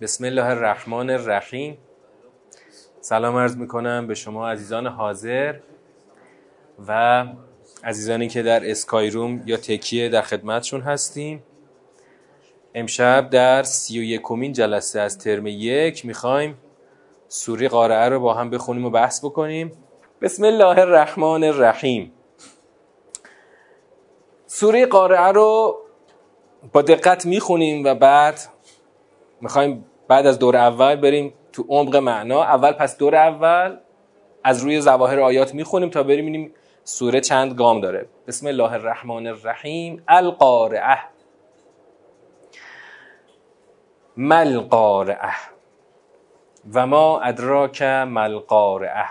بسم الله الرحمن الرحیم. سلام عرض می‌کنم به شما عزیزان حاضر و عزیزانی که در اسکای روم یا تکیه در خدمتشون هستیم. امشب در سی و یکمین جلسه از ترم یک می‌خوایم سوری قارعه رو با هم بخونیم و بحث بکنیم. بسم الله الرحمن الرحیم. سوره قارعه رو با دقت می‌خونیم و بعد می‌خوایم بعد از دور اول بریم تو عمق معنا. اول پس دور اول از روی زواهر آیات می‌خونیم تا بریم ببینیم سوره چند گام داره. بسم الله الرحمن الرحیم. القارعه. مل قارعه و ما ادراک مل قارعه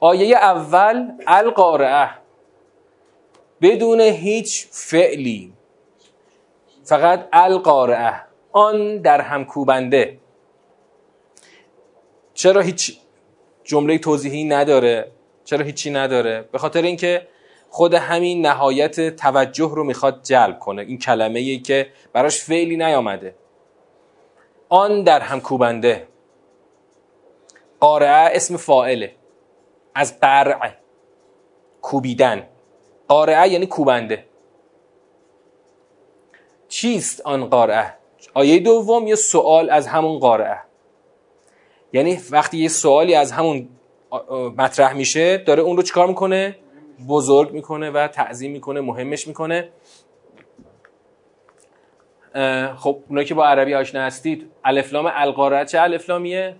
آیه اول القارعه. بدون هیچ فعلی. فقط القارعه. آن در هم کوبنده. چرا هیچ جمله توضیحی نداره؟ چرا هیچی نداره؟ به خاطر اینکه خود همین نهایت توجه رو می‌خواد جلب کنه. این کلمه ای که براش فعلی نیامده. آن در هم کوبنده. قارعه اسم فائله از قرع کوبیدن. قارعه یعنی کوبنده. چیست آن قارعه؟ آیه دوم یه سوال از همون قارعه یعنی وقتی یه سوالی از همون مطرح میشه داره اون رو چیکار می‌کنه؟ بزرگ می‌کنه و تعظیم می‌کنه مهمش می‌کنه. خب اونایی که با عربی آشنا هستید الفلام القارعه چه الفلامیه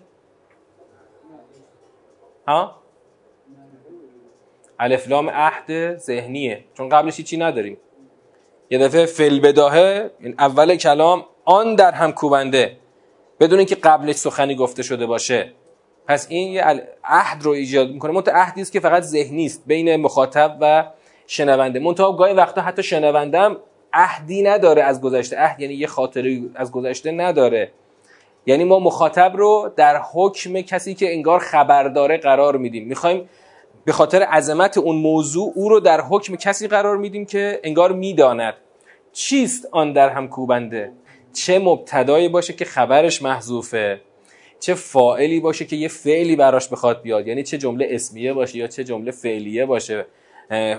ها؟ الفلام عهد ذهنیه. چون قبلش چی نداریم. یه دفعه فل بداهه این اول کلام آن در هم کوبنده بدون اینکه قبلش سخنی گفته شده باشه. پس این یه عهد رو ایجاد می‌کنه. منتها عهدی است که فقط ذهنی است بین مخاطب و شنونده. منتها گاهی وقتا حتی شنونده هم عهدی نداره از گذشته. عهد یعنی یه خاطره از گذشته نداره. یعنی ما مخاطب رو در حکم کسی که انگار خبرداره قرار میدیم. می‌خوایم به خاطر عظمت اون موضوع او رو در حکم کسی قرار میدیم که انگار می‌داند. چیست آن در هم کوبنده؟ چه مبتدایی باشه که خبرش محذوفه چه فائلی باشه که یه فعلی براش بخواد بیاد. یعنی چه جمله اسمیه باشه یا چه جمله فعلیه باشه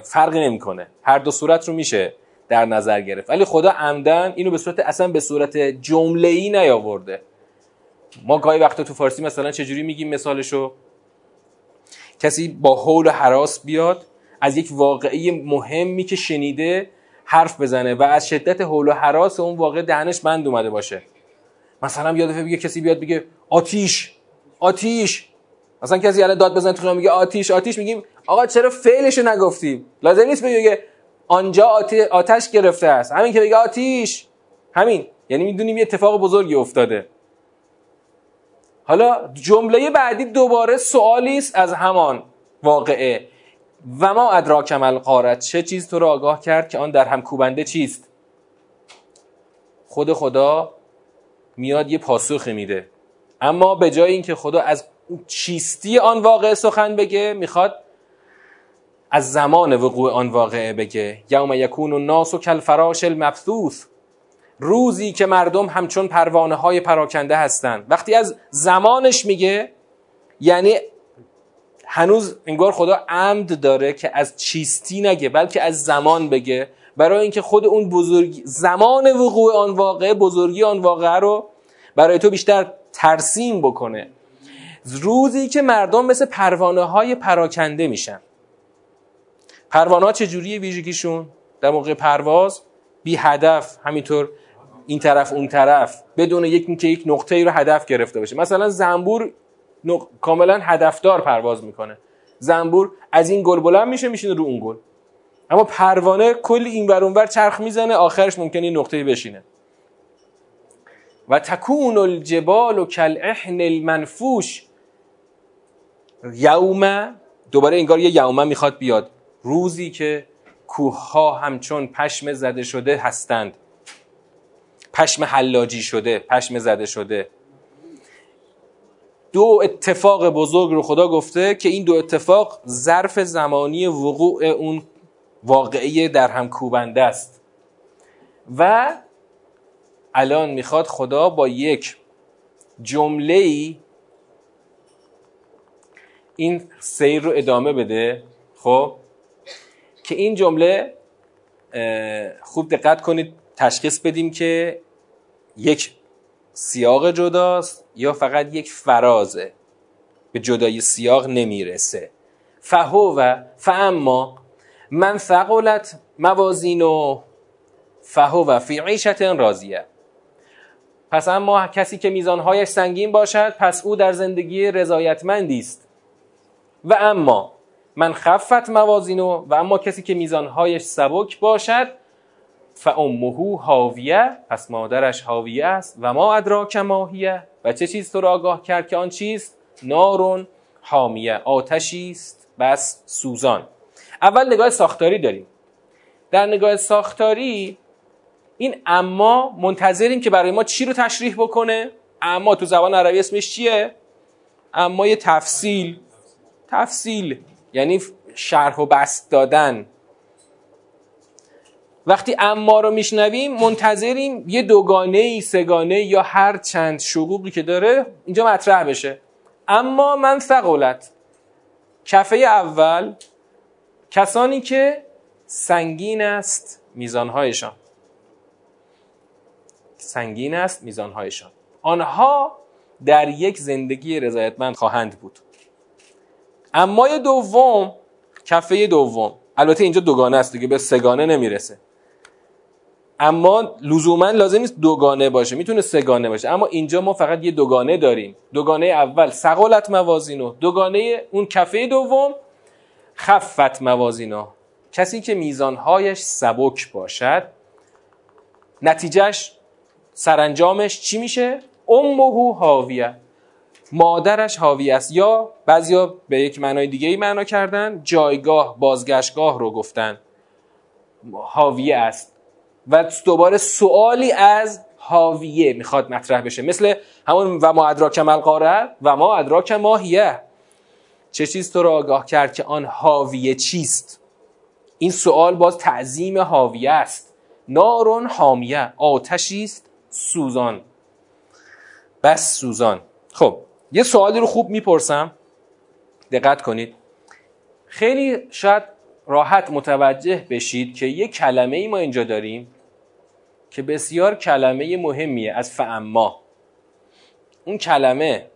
فرقی نمی‌کنه. هر دو صورت رو میشه در نظر گرفت. ولی خدا عمدن اینو به صورت اصلا به صورت جمله ای نیاورده. ما گاهی وقتا تو فارسی مثلا چجوری میگیم مثالشو؟ کسی با حول و حراس بیاد از یک واقعی مهمی که شنیده حرف بزنه و از شدت حول و حراس اون واقع دهنش بند اومده باشه. مثلا یاد بگه کسی بیاد بگه آتیش آتیش. مثلا کسی الان داد بزنه تو میگه آتیش آتیش. میگیم آقا چرا فعلشو نگفتیم؟ لازم نیست بگه آنجا آتش گرفته است. همین که بگه آتیش. همین. یعنی می‌دونیم یه اتفاق بزرگی افتاده. حالا جمله بعدی دوباره سوالی است از همان واقعه. و ما ادراک عمل قارت چه چیز تو را آگاه کرد که آن در هم کوبنده چیست؟ خود خدا میاد یه پاسخ میده. اما به جای اینکه خدا از چیستی آن واقعه سخن بگه می‌خواد از زمان وقوع آن واقعه بگه. یوم یکون الناس کالفراش المبثوث. روزی که مردم همچون پروانه های پراکنده هستند. وقتی از زمانش میگه یعنی هنوز انگار خدا عمد داره که از چیستی نگه بلکه از زمان بگه. برای اینکه خود اون بزرگی زمان وقوع آن واقعه بزرگی آن واقعه رو برای تو بیشتر ترسیم بکنه. روزی که مردم مثل پروانه های پراکنده میشن. پروانه ها چجوری ویژگیشون؟ در موقع پرواز بی هدف همینطور این طرف اون طرف. بدون یک اینکه یک نقطه ای رو هدف گرفته باشه. مثلا زنبور نق... کاملا هدفدار پرواز می‌کنه. زنبور از این گل بلند میشه میشینه رو اون گل. اما پروانه کلی این ور اونور چرخ می‌زنه آخرش ممکنه این نقطه بشینه. و تکون الجبال و کالاحن المنفوش. یوم دوباره انگار یه یومه می‌خواد بیاد. روزی که کوه ها همچون پشم زده شده هستند. پشم حلاجی شده پشم زده شده. دو اتفاق بزرگ رو خدا گفته که این دو اتفاق ظرف زمانی وقوع اون واقعی در هم کوبنده است. و الان می‌خواد خدا با یک جمله ای این سیر رو ادامه بده خب؟ که این جمله خوب دقت کنید تشخیص بدیم که یک سیاق جداست یا فقط یک فرازه؟ به جدای سیاق نمی‌رسه. فهو و فاما من ثقلت موازین و فهو و فی عیشت راضیه. پس اما کسی که میزانهایش سنگین باشد پس او در زندگی رضایتمندی است. و اما من خفت موازینو و اما کسی که میزانهایش سبک باشد فامه حاویه پس مادرش حاویه است. و ما ادراک ماهیه و چه چیز تو را آگاه کرد که آن چیست? نارون حامیه. آتشی است. بس. سوزان. اول نگاه ساختاری داریم. در نگاه ساختاری این اما منتظریم که برای ما چی رو تشریح بکنه؟ اما تو زبان عربی اسمش چیه? اما یه تفصیل. تفصیل. یعنی شرح و بست دادن. وقتی اما رو میشنویم منتظریم یه دوگانه ای سگانه یا هر چند شقوقی که داره اینجا مطرح بشه. اما من ثقلت. کفه اول کسانی که سنگین است میزانهایشان. سنگین است میزانهایشان. آنها در یک زندگی رضایتمند خواهند بود. اما دوم کفه دوم. البته اینجا دوگانه است دیگه به سگانه نمی‌رسه. اما لزوما لازم نیست دوگانه باشه می‌تونه سگانه باشه. اما اینجا ما فقط یه دوگانه داریم. دوگانه اول سقالت موازینو دوگانه اون کفه دوم خفت موازینو. کسی که میزانهایش سبک باشد نتیجهش سرانجامش چی میشه؟ امه حاویه. مادرش حاوی است. یا بعضیا به یک معنای دیگه ای معنا کردن جایگاه بازگشتگاه رو گفتن. حاویه است. و دوباره سوالی از حاویه می‌خواد مطرح بشه. مثل همون و ما ادراک ملقاره و ما ادراک ماهیه چه چیز تو را آگاه کرد که آن حاویه چیست؟ این سوال باز تعظیم حاویه است. نارون حامیه آتشی است سوزان. بس سوزان. خب یه سوالی رو خوب می‌پرسم. دقت کنید. خیلی شاید راحت متوجه بشید که یه کلمه ای ما اینجا داریم. که بسیار کلمه مهمیه از فعما اون کلمه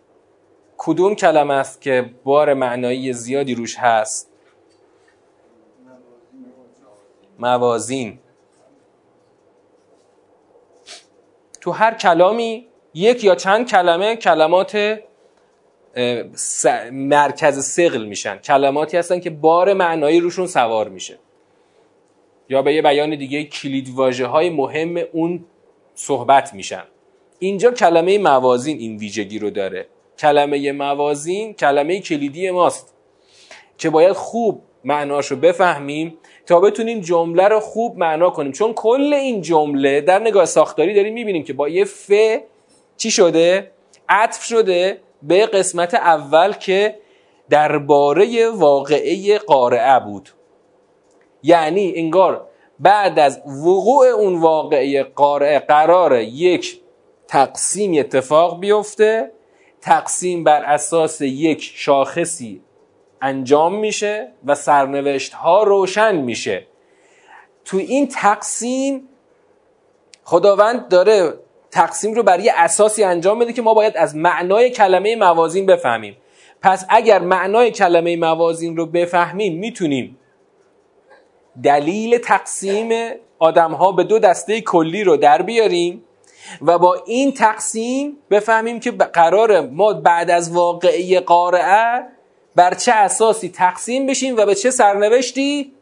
کدوم کلمه است که بار معنایی زیادی روش هست؟ موازین. تو هر کلامی یک یا چند کلمه کلمات مرکز سقل میشن. کلماتی هستن که بار معنایی روشون سوار میشه. یا به یه بیان دیگه کلید واژه های مهم اون صحبت میشن. اینجا کلمه موازین این ویژگی رو داره. کلمه موازین کلمه کلیدی ماست که باید خوب معناش رو بفهمیم تا بتونیم جمله رو خوب معنا کنیم. چون کل این جمله در نگاه ساختاری داریم می‌بینیم که با یه ف چی شده؟ عطف شده به قسمت اول که درباره واقعه قارعه بود. یعنی انگار بعد از وقوع اون واقعه قارعه قرار یک تقسیم اتفاق بیفته تقسیم بر اساس یک شاخصی انجام میشه و سرنوشت ها روشن میشه. تو این تقسیم خداوند داره تقسیم رو بر یه اساسی انجام بده که ما باید از معنای کلمه موازین بفهمیم. پس اگر معنای کلمه موازین رو بفهمیم می‌تونیم دلیل تقسیم آدم ها به دو دسته کلی رو در بیاریم و با این تقسیم بفهمیم که قرار ما بعد از واقعه قارعه بر چه اساسی تقسیم بشیم و به چه سرنوشتی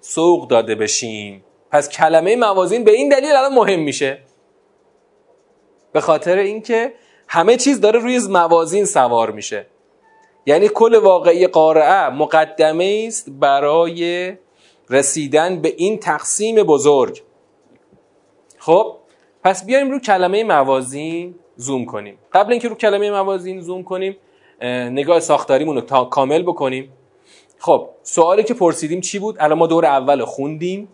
سوق داده بشیم. پس کلمه موازین به این دلیل الان مهم میشه. به خاطر اینکه همه چیز داره روی موازین سوار میشه. یعنی کل واقعی قارعه مقدمه است برای رسیدن به این تقسیم بزرگ. خب پس بیایم رو کلمه موازین زوم کنیم. قبل اینکه رو کلمه موازین زوم کنیم نگاه ساختاریمون رو تا کامل بکنیم. خب سوالی که پرسیدیم چی بود؟ الان ما دور اول خوندیم.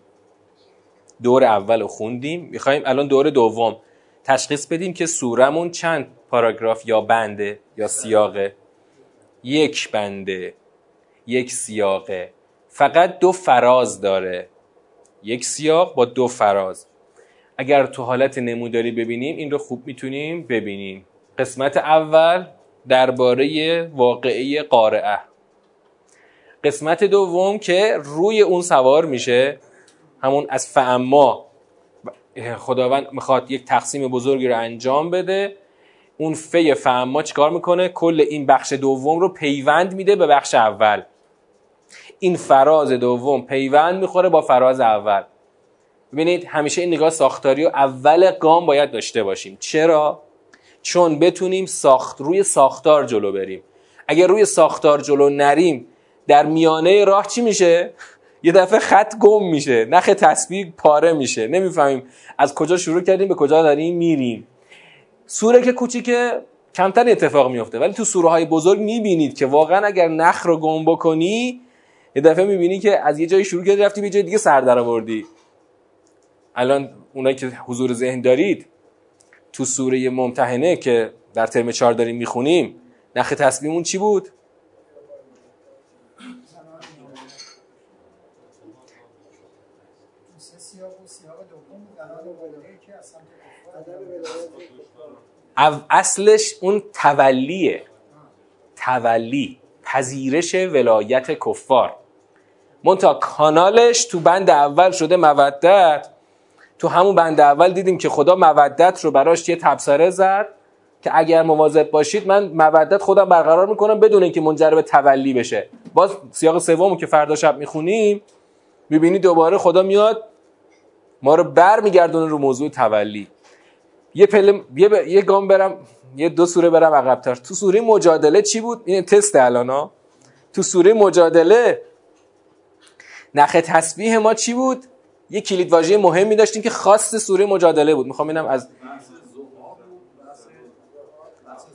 دور اول خوندیم. می‌خوایم الان دور دوم. تشخیص بدیم که سورمون چند پاراگراف؟ یا بنده یا سیاقه. یک بنده یک سیاقه. فقط دو فراز داره. یک سیاق با دو فراز. اگر تو حالت نموداری ببینیم این رو خوب می‌تونیم ببینیم. قسمت اول درباره واقعه قارعه. قسمت دوم که روی اون سوار میشه همون از فعما خداوند می‌خواد یک تقسیم بزرگی رو انجام بده. اون فی فعما چیکار می‌کنه؟ کل این بخش دوم رو پیوند میده به بخش اول. این فراز دوم پیوند می‌خوره با فراز اول. ببینید همیشه این نگاه ساختاری و اول گام باید داشته باشیم. چرا؟ چون بتونیم ساخت روی ساختار جلو بریم. اگر روی ساختار جلو نریم در میانه راه چی میشه؟ یه دفعه خط گم میشه نخ تسبیح پاره میشه. نمی‌فهمیم از کجا شروع کردیم به کجا داریم میریم. سوره که کوچیکه کمتر اتفاق میفته ولی تو سوره های بزرگ می‌بینید که واقعا اگر نخ رو گم بکنی یه دفعه می‌بینی که از یه جایی شروع کردی رفتی به جای دیگه سر در آوردی. الان اونایی که حضور ذهن دارید تو سوره ممتحنه که در ترم چهار داریم می‌خونیم نخ تسلیمون چی بود؟ اصلش اون تولیه. تولی پذیرش ولایت کفار. منتها کانالش تو بند اول شده مودت. تو همون بند اول دیدیم که خدا مودت رو براش یه تبصره زد که اگر مواظب باشید من مودت خودم برقرار می‌کنم بدون اینکه منجر به تولی بشه. باز سیاق سومو که فردا شب می‌خونیم می‌بینی دوباره خدا میاد ما رو بر میگردونه رو موضوع تولی. یه پله یه, ب... یه گام برم یه دو سوره برم عقبتر. تو سوره مجادله چی بود؟ این تست الان تو سوره مجادله نخ تسبیح ما چی بود؟ یه کلید واژه مهمی داشتیم که خاص سوره مجادله بود. می‌خوام اینم از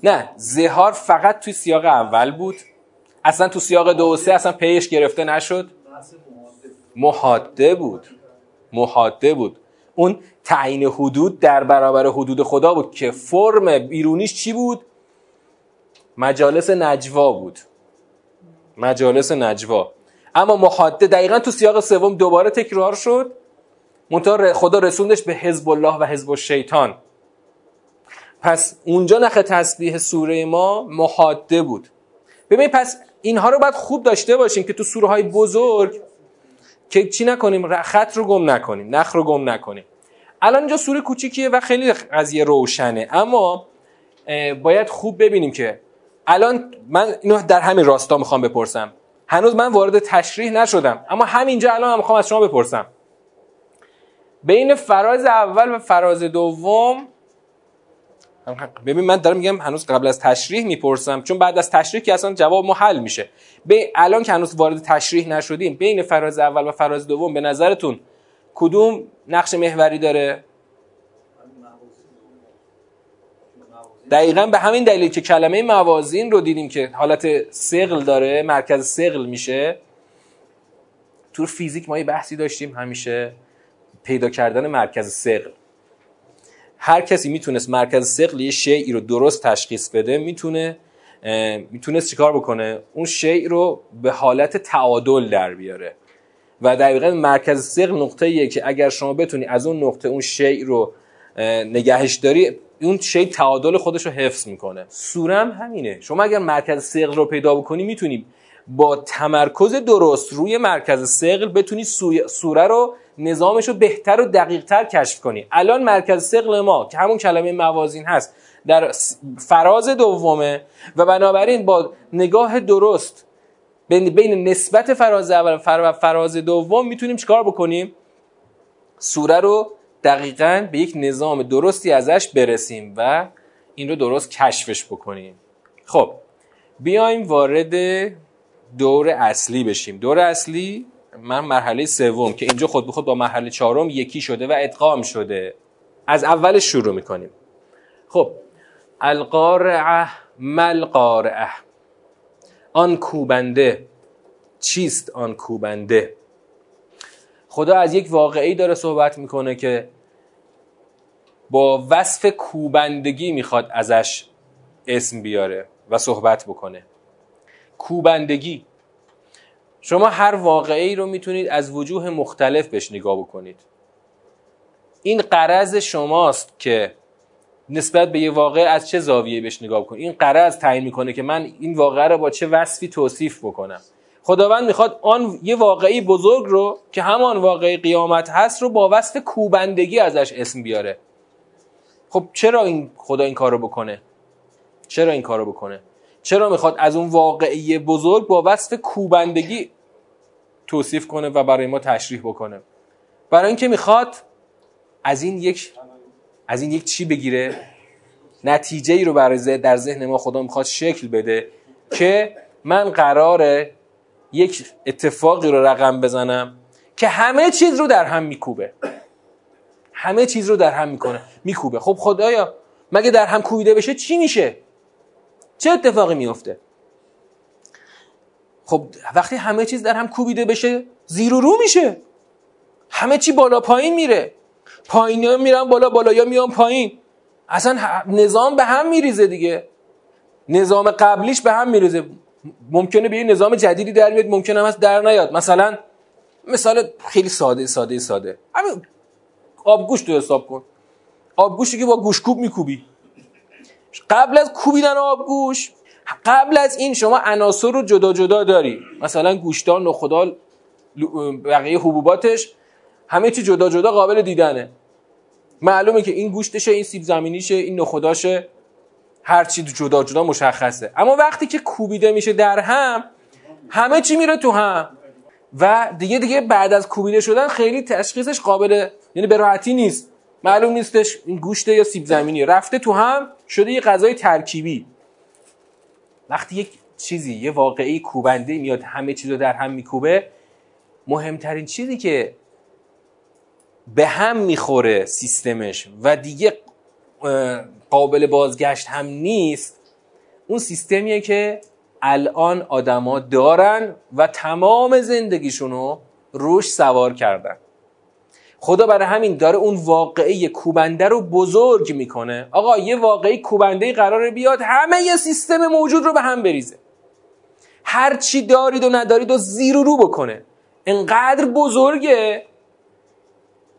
نه زهار فقط توی سیاق اول بود. اصلا تو سیاق دو و سه اصلا پیش گرفته نشد. محاده بود. محاده بود. اون تعیین حدود در برابر حدود خدا بود که فرم بیرونیش چی بود؟ مجالس نجوا بود. مجالس نجوا. اما محاده دقیقا تو سیاق سوم دوباره تکرار شد. منتها خدا رسوندش به حزب الله و حزب الشیطان. پس اونجا نخ تسبیح سوره ما محاده بود. ببین پس اینها رو باید خوب داشته باشیم که تو سوره های بزرگ که چی نکنیم؟ خط رو گم نکنیم نخ رو گم نکنیم. الان اینجا سوره کوچیکیه و خیلی قضیه روشنه. اما باید خوب ببینیم که الان من اینو در همین راستا می‌خوام بپرسم. هنوز من وارد تشریح نشدم. اما همینجا الان می‌خوام از شما بپرسم. بین فراز اول و فراز دوم ببین من دارم میگم هنوز قبل از تشریح می‌پرسم چون بعد از تشریح که اصلا جواب محل میشه. به الان که هنوز وارد تشریح نشدیم بین فراز اول و فراز دوم به نظرتون کدوم نقش محوری داره؟ دقیقا به همین دلیل که کلمه موازین رو دیدیم که حالت سقل داره مرکز سقل میشه. تو فیزیک ما یه بحثی داشتیم همیشه پیدا کردن مرکز سقل هر کسی می‌تونست مرکز سقل یه شیعی رو درست تشخیص بده می‌تونه می‌تونست چیکار بکنه؟ اون شیء رو به حالت تعادل در بیاره. و دقیقا مرکز سقل نقطه که اگر شما بتونی از اون نقطه اون شیء رو نگهش داری اون شی تعادل خودش رو حفظ می‌کنه. سورم همینه. شما اگر مرکز سقل رو پیدا بکنی می‌تونی با تمرکز درست روی مرکز سقل بتونی سوره رو نظامش رو بهتر و دقیقتر کشف کنی. الان مرکز سقل ما که همون کلمه موازین هست در فراز دومه و بنابراین با نگاه درست بین نسبت فراز اول و فراز دوم می‌تونیم چیکار بکنیم؟ سوره رو دقیقا به یک نظام درستی ازش برسیم و این رو درست کشفش بکنیم. خب بیایم وارد دور اصلی بشیم. دور اصلی من مرحله سوم که اینجا خود به خود با مرحله چهارم یکی شده و ادغام شده. از اولش شروع می‌کنیم. خب القارعه مل قارعه آن کوبنده. چیست آن کوبنده؟ خدا از یک واقعی داره صحبت می‌کنه که با وصف کوبندگی می‌خواد ازش اسم بیاره و صحبت بکنه. کوبندگی. شما هر واقعی رو می‌تونید از وجوه مختلف بهش نگاه بکنید. این قرض شماست که نسبت به یه واقع از چه زاویه بهش نگاه بکنید؟ این قرض تعیین می‌کنه که من این واقعه رو با چه وصفی توصیف بکنم. خداوند می‌خواد آن یه واقعی بزرگ رو که همان واقعی قیامت هست رو با وصف کوبندگی ازش اسم بیاره. خب چرا این خدا این کارو بکنه؟ چرا این کارو بکنه؟ چرا می‌خواد از اون واقعی بزرگ با وصف کوبندگی توصیف کنه و برای ما تشریح بکنه؟ برای اینکه می‌خواد از این یک از این یک چی بگیره؟ نتیجه ای رو برای در ذهن ما خدا می‌خواد شکل بده که من قراره یک اتفاقی رو رقم بزنم که همه چیز رو در هم میکوبه. همه چیز رو در هم می‌کنه میکوبه. خب خدایا مگه در هم کوبیده بشه چی میشه؟ چه اتفاقی میفته خب وقتی همه چیز در هم کوبیده بشه زیر و رو میشه. همه چی بالا پایین میره. پایین ها میرن بالا بالا یا میان پایین. اصلا نظام به هم میریزه دیگه. نظام قبلیش به هم میریزه. ممکنه به یه نظام جدیدی در میاد ممکنه هم در نیاد. مثلا مثال خیلی ساده ساده ساده. همین آبگوشت رو حساب کن. آبگوشتی که با گوشکوب میکوبی. قبل از کوبیدن آبگوش قبل از این شما عناصر رو جدا جدا داری. مثلا گوشتان نخودال بقیه حبوباتش همه چی جدا جدا قابل دیدنه. معلومه که این گوشتشه این سیب زمینیشه این نخوداشه. هر چی جدا جدا مشخصه. اما وقتی که کوبیده میشه در هم همه چی میره تو هم. و دیگه دیگه بعد از کوبیده شدن خیلی تشخیصش قابل یعنی به راحتی نیست. معلوم نیستش این گوشته یا سیب زمینی رفته تو هم شده یه غذای ترکیبی. وقتی یک چیزی یه واقعی کوبنده میاد همه چیز رو در هم میکوبه مهمترین چیزی که به هم می‌خوره سیستمش و دیگه قابل بازگشت هم نیست اون سیستمیه که الان آدما دارن و تمام زندگیشونو روش سوار کردن. خدا برای همین داره اون واقعه کوبنده رو بزرگ می‌کنه. آقا یه واقعی کوبنده قراره بیاد همه یه سیستم موجود رو به هم بریزه. هر چی دارید و ندارید و زیر و رو بکنه. انقدر بزرگه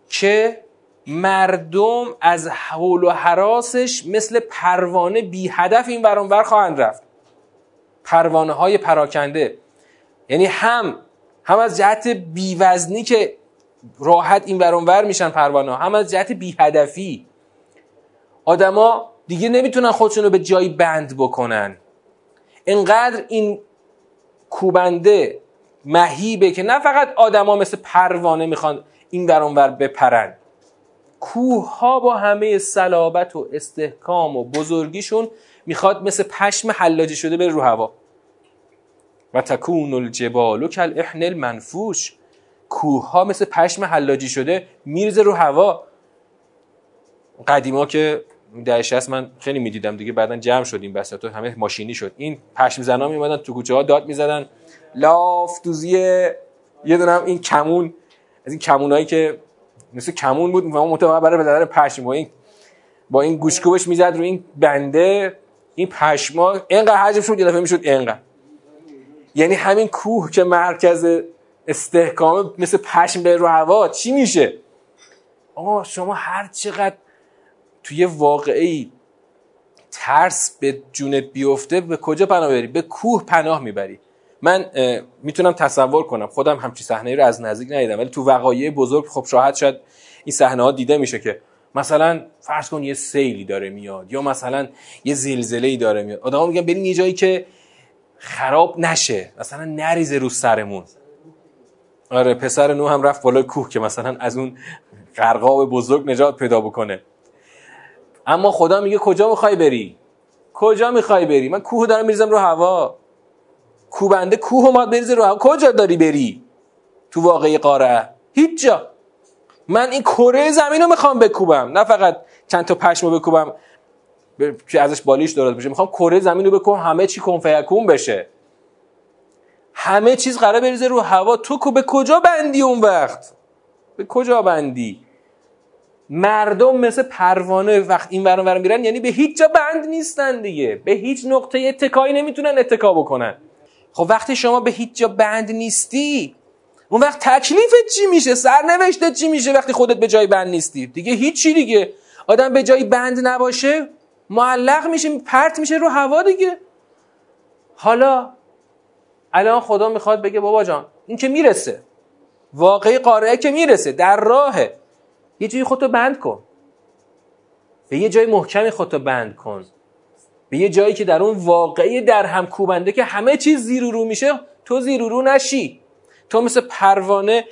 که مردم از حول و حراسش مثل پروانه بی هدف این ور خواهند رفت. پروانه های پراکنده. یعنی هم هم از جهت بیوزنی که راحت این ور میشن پروانه هم از جهت بی هدفی. آدما دیگه نمی‌تونن خودشون رو به جایی بند بکنن. انقدر این کوبنده مهیبه که نه فقط آدما مثل پروانه می‌خوان این ور بپرن. کوه ها با همه صلابت و استحکام و بزرگیشون می‌خواد مثل پشم حلاجی شده بره رو هوا. و تکون الجبال کل احنل منفوش کوه ها مثل پشم حلاجی شده میرزه رو هوا. قدیما که در شست من خیلی می‌دیدم دیگه بعدا جمع شد این همه ماشینی شد. این پشم زنا میمدن تو کوچه ها داد می‌زدن. لاف دوزیه یه دونم این کمون از این کمونایی که مثل کمون بود و متوجه برای بدن پشم با این با این گوشکوبش می‌زد رو این بنده این پشما اینقدر حجم شد یه دفعه می‌شد اینقدر. یعنی همین کوه که مرکز استحکام مثل پشم به رو هوا چی میشه؟ آقا شما هر چقدر توی واقعی ترس به جونت بیفته به کجا پناه بری؟ به کوه پناه می‌بری. من می‌تونم تصور کنم. خودم همچی صحنه رو از نزدیک ندیدم. ولی تو وقایع بزرگ خب شاید شاید این صحنه ها دیده میشه که مثلا فرض کن یه سیلی داره میاد یا مثلا یه زلزله ای داره میاد. آدما میگن بریم یه جایی که خراب نشه. مثلا نریزه رو سرمون. آره پسر نو هم رفت بالای کوه که مثلا از اون غرقاب بزرگ نجات پیدا بکنه. اما خدا میگه کجا می‌خوای بری؟ کجا می‌خوای بری؟ من کوه دارم میریزم رو هوا. کوبنده کوه ما بریزه رو هوا کجا داری بری؟ تو واقعی قاره. هیچ جا. من این کره زمین رو می‌خوام بکوبم. نه فقط چند تا پشمو بکوبم. که ازش بالیش درست بشه. می‌خوام کره زمین رو بکوبم. همه چی کنفیکون بشه. همه چیز قرار بریزه رو هوا. تو به کجا بندی اون وقت؟ به کجا بندی؟ مردم مثل پروانه وقت این ورم میرن. یعنی به هیچ جا بند نیستن دیگه. به هیچ نقطه اتکایی نمی‌تونن اتکا بکنن. خب وقتی شما به هیچ جا بند نیستی اون وقت تکلیفت چی میشه؟ سرنوشتت چی میشه وقتی خودت به جای بند نیستی؟ دیگه هیچی دیگه. آدم به جای بند نباشه معلق میشه پرت میشه رو هوا دیگه. حالا الان خدا می‌خواد بگه بابا جان این که می‌رسه. واقعی قارعه که می‌رسه در راهه. یه جایی خودتو بند کن. به یه جای محکمی خودتو بند کن. به یه جایی که در اون واقعی در هم کوبنده که همه چیز زیر رو میشه تو زیر رو نشی. تو مثل پروانه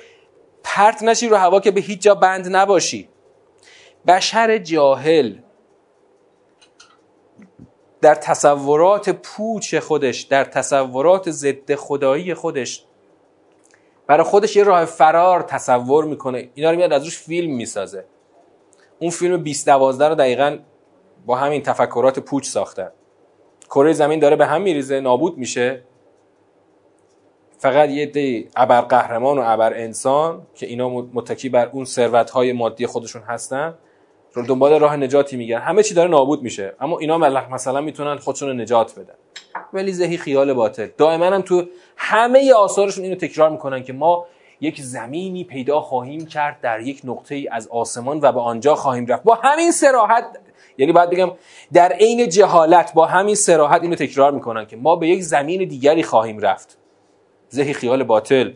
پرت نشی رو هوا که به هیچ جا بند نباشی. بشر جاهل در تصورات پوچ خودش در تصورات ضد خدایی خودش برای خودش یه راه فرار تصور می‌کنه. اینا رو میاد از روش فیلم می‌سازه. اون فیلم 2012 رو دقیقا با همین تفکرات پوچ ساختن. کره زمین داره به هم میریزه نابود میشه. فقط یه دی ابر قهرمان و ابر انسان که اینا متکی بر اون ثروت های مادی خودشون هستن رو دنبال راه نجاتی میگن. همه چی داره نابود میشه. اما اینا مثلا می‌تونن خودشون نجات بدن. ولی ذهی خیال باطل. دائما هم تو همه آثارشون اینو تکرار می‌کنن که ما یک زمینی پیدا خواهیم کرد در یک نقطه ای از آسمان و به آنجا خواهیم رفت. با همین سراحت یعنی باید بگم در عین جهالت با همین سراحت اینو تکرار می‌کنن که ما به یک زمین دیگری خواهیم رفت. ذهی خیال باطل.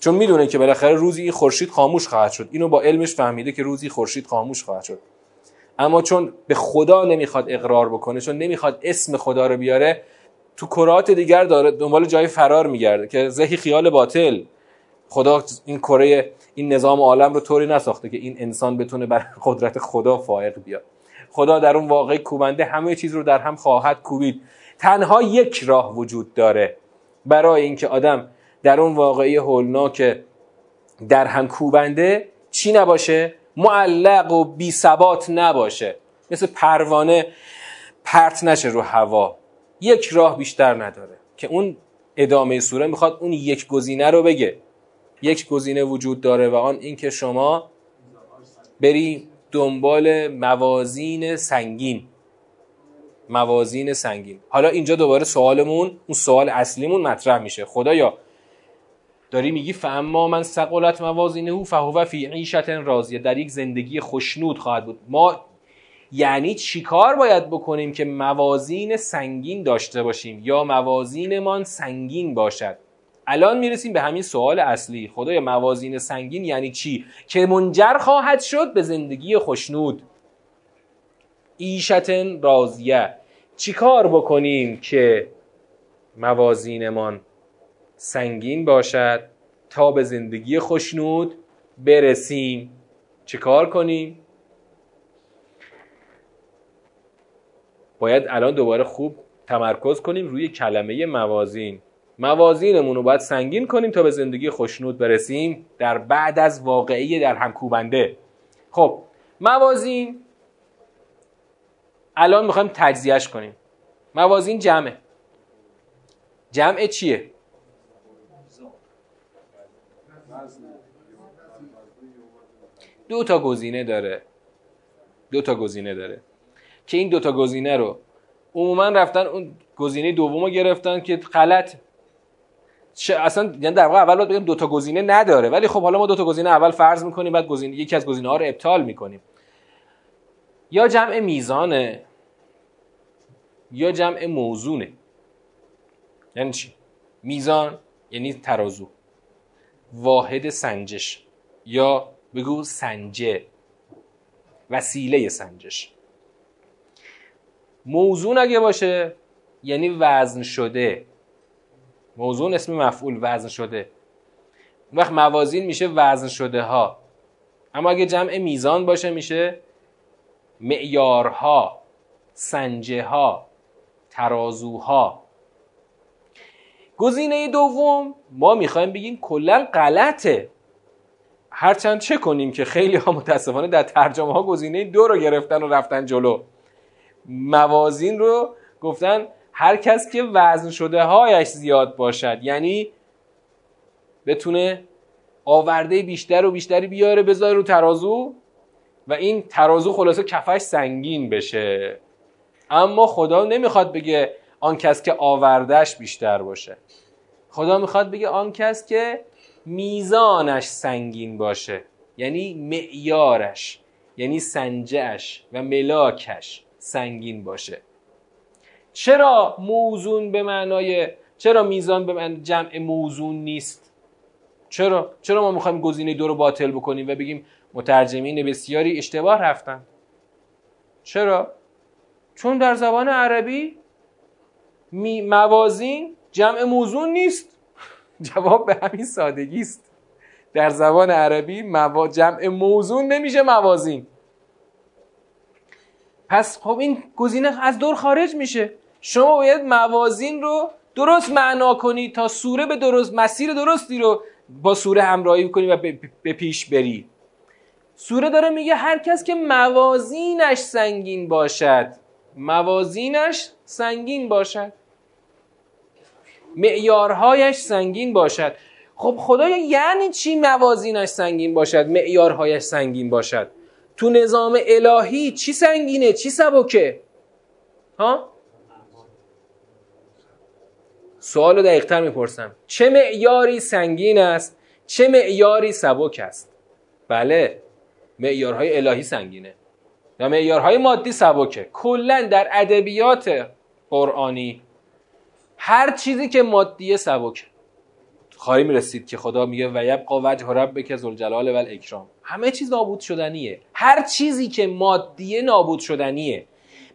چون می‌دونه که بالاخره روزی این خورشید خاموش خواهد شد. اینو با علمش فهمیده که روزی خورشید خاموش خواهد شد. اما چون به خدا نمی‌خواد اقرار بکنه چون نمی‌خواد اسم خدا رو بیاره تو کرات دیگر داره دنبال جای فرار میگرده که ذهی خیال باطل. خدا این کره این نظام عالم رو طوری نساخته که این انسان بتونه بر قدرت خدا فائق بیاد. خدا در اون واقع کوبنده همه چیز رو در هم خواهد کوبید. تنها یک راه وجود داره برای اینکه آدم در اون واقعی هولناک در هم کوبنده چی نباشه؟ معلق و بی ثبات نباشه. مثل پروانه پرت نشه رو هوا. یک راه بیشتر نداره که اون ادامه سوره می‌خواد اون یک گزینه رو بگه. یک گزینه وجود داره و آن اینکه شما بری دنبال موازین سنگین. موازین سنگین. حالا اینجا دوباره سوالمون اون سوال اصلیمون مطرح میشه. خدایا داری میگی فاما من سقلت موازینه فهو فی عیشت راضیه. در یک زندگی خوشنود خواهد بود. ما یعنی چیکار باید بکنیم که موازین سنگین داشته باشیم؟ یا موازینمان سنگین باشد؟ الان می‌رسیم به همین سوال اصلی. خدای موازین سنگین یعنی چی؟ که منجر خواهد شد به زندگی خوشنود. ایشتن راضیه. چیکار بکنیم که موازینمان سنگین باشد تا به زندگی خوشنود برسیم؟ چیکار کنیم؟ باید الان دوباره خوب تمرکز کنیم روی کلمه موازین. موازینمون رو باید سنگین کنیم تا به زندگی خوشنود برسیم در بعد از واقعی در همکوبنده خب موازین الان می‌خوایم تجزیهش کنیم. موازین جمعه. جمع چیه؟ دو تا گزینه داره. دو تا گزینه داره. که این دو تا گزینه رو عموما رفتن اون گزینه دوم گرفتن که غلط. اصلا یعنی در واقع اول باید بگم دو تا گزینه نداره. ولی خب حالا ما دو تا گزینه اول فرض می‌کنیم بعد گزینه یکی از گزینه ها رو ابطال می‌کنیم. یا جمع میزانه یا جمع موزونه. یعنی چی؟ میزان یعنی ترازو. واحد سنجش. یا بگو سنجه. وسیله سنجش. موزون اگه باشه یعنی وزن شده. موزون اسم مفعول وزن شده. اون وقت موازین میشه وزن شده ها اما اگه جمع میزان باشه میشه معیارها سنجه ها ترازوها. گزینه دوم ما می‌خوایم بگیم کلا غلطه. هرچند چه کنیم که خیلی ها متاسفانه در ترجمه ها گزینه دو رو گرفتن و رفتن جلو. موازین رو گفتن هر کس که وزن شده هایش زیاد باشد یعنی بتونه آورده بیشتر و بیشتری بیاره بذاره رو ترازو و این ترازو خلاصه کفش سنگین بشه. اما خدا نمی‌خواد بگه آن کس که آوردش بیشتر باشه. خدا می‌خواد بگه آن کس که میزانش سنگین باشه یعنی معیارش یعنی سنجهش و ملاکش سنگین باشه. چرا موزون به معنای چرا میزان به معنای جمع موزون نیست؟ چرا چرا ما می‌خوایم گزینه دو رو باطل بکنیم و بگیم مترجمین بسیاری اشتباه رفتن؟ چرا؟ چون در زبان عربی موازین جمع موزون نیست. جواب به همین سادگی است. در زبان عربی موا... جمع موزون نمیشه موازین. پس خب این گزینه از دور خارج میشه. شما باید موازین رو درست معنا کنی تا سوره به درست مسیر درستی رو با سوره همراهی کنی و به پیش بری. سوره داره میگه هر کس که موازینش سنگین باشد موازینش سنگین باشد. معیارهایش سنگین باشد. خب خدایا یعنی چی موازینش سنگین باشد معیارهایش سنگین باشد؟ تو نظام الهی چی سنگینه؟ چی سبکه؟ ها؟ سوال دقیقتر می‌پرسم. چه معیاری سنگین است؟ چه معیاری سبک است؟ بله معیارهای الهی سنگینه. و معیارهای مادی سبکه. کلا در ادبیات قرآنی هر چیزی که مادی سبکه. خواهی می‌رسید که خدا میگه و یبقا وجه ربک ذوالجلال و الاکرام همه چیز نابود شدنیه. هر چیزی که مادیه نابود شدنیه.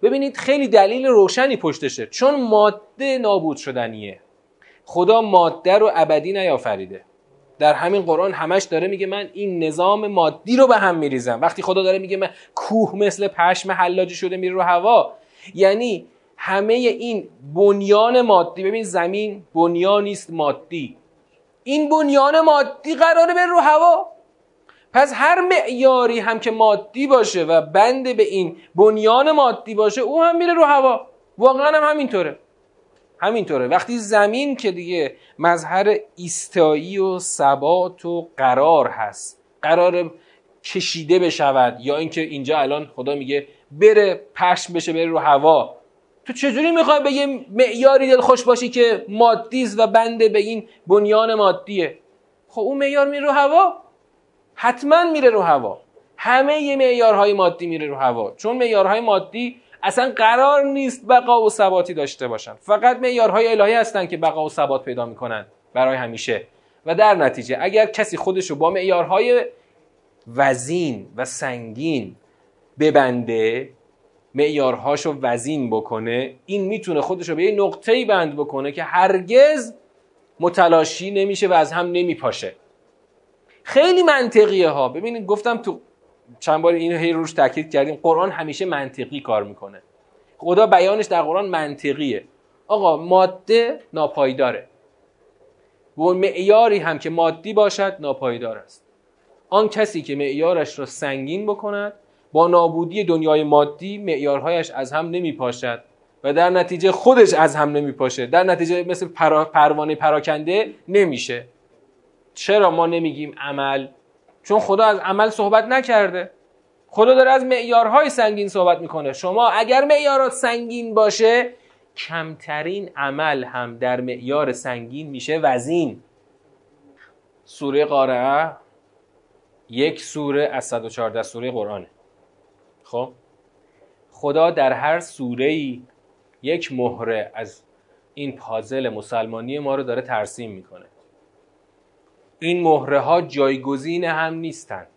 ببینید خیلی دلیل روشنی پشتشه. چون ماده نابود شدنیه. خدا ماده رو ابدی نیافریده. در همین قرآن همش داره میگه من این نظام مادی رو به هم میریزم. وقتی خدا داره میگه من کوه مثل پشم حلاجی شده میره رو هوا یعنی همه این بنیان مادی ببین زمین بنیانی است مادی. این بنیان مادی قراره بره رو هوا. پس هر معیاری هم که مادی باشه و بند به این بنیان مادی باشه او هم میره رو هوا. واقعا هم همینطوره. همینطوره. وقتی زمین که دیگه مظهر ایستایی و ثبات و قرار هست قرار کشیده بشود یا اینکه اینجا الان خدا میگه بره پشم بشه بره رو هوا تو چجوری می‌خوای به یه معیاری دل خوش باشی که مادیز و بنده به این بنیان مادیه؟ خب اون معیار میره رو هوا. حتما میره رو هوا. همه یه معیارهای مادی میره رو هوا. چون معیارهای مادی اصلا قرار نیست بقا و ثباتی داشته باشن. فقط معیارهای الهی هستن که بقا و ثبات پیدا می‌کنن برای همیشه. و در نتیجه اگر کسی خودش رو با معیارهای وزین و سنگین ببنده معیارهاش رو وزین بکنه این می‌تونه خودش رو به یه نقطه‌ای بند بکنه که هرگز متلاشی نمیشه و از هم نمیپاشه. خیلی منطقیه ها. ببینید گفتم تو چند بار اینو هی روش تاکید کردیم. قرآن همیشه منطقی کار می‌کنه. خدا بیانش در قرآن منطقیه. آقا ماده ناپایداره. و معیاری هم که مادی باشد ناپایدار است. آن کسی که معیارش را سنگین بکند با نابودی دنیای مادی معیارهایش از هم نمیپاشد و در نتیجه خودش از هم نمیپاشه. در نتیجه مثل پروانه پراکنده نمیشه. چرا ما نمیگیم عمل چون خدا از عمل صحبت نکرده. خدا داره از معیارهای سنگین صحبت می‌کنه. شما اگر معیارات سنگین باشه کمترین عمل هم در معیار سنگین میشه وزین سوره قارعه یک سوره از 114 سوره قرآنه. خب؟ خدا در هر سوره ای یک مهره از این پازل مسلمانی ما رو داره ترسیم می‌کنه. این مهره ها جایگزین هم نیستن.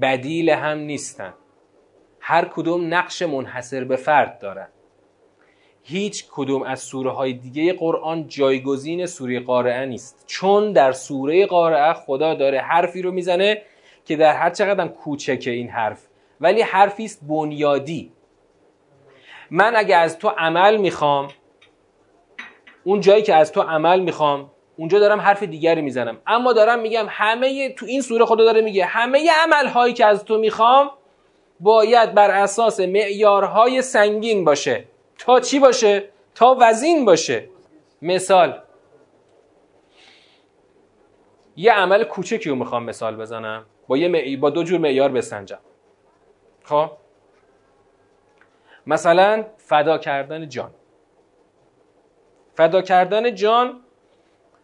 بدیل هم نیستن. هر کدوم نقش منحصر به فرد دارن. هیچ کدوم از سوره های دیگه قرآن جایگزین سوره قارعه نیست. چون در سوره قارعه خدا داره حرفی رو می‌زنه که در هر چقدر کوچکه این حرف ولی حرفی است بنیادی. من اگه از تو عمل می‌خوام اون جایی که از تو عمل می‌خوام اونجا دارم حرف دیگری می‌زنم. اما دارم میگم همه تو این سوره خدا داره میگه همه عمل هایی که از تو می‌خوام باید بر اساس معیارهای سنگین باشه. تا چی باشه؟ تا وزین باشه. مثال. یه عمل کوچکی رو می‌خوام مثال بزنم. با یه با دو جور معیار بسنجم. خب؟ مثلا فدا کردن جان. فدا کردن جان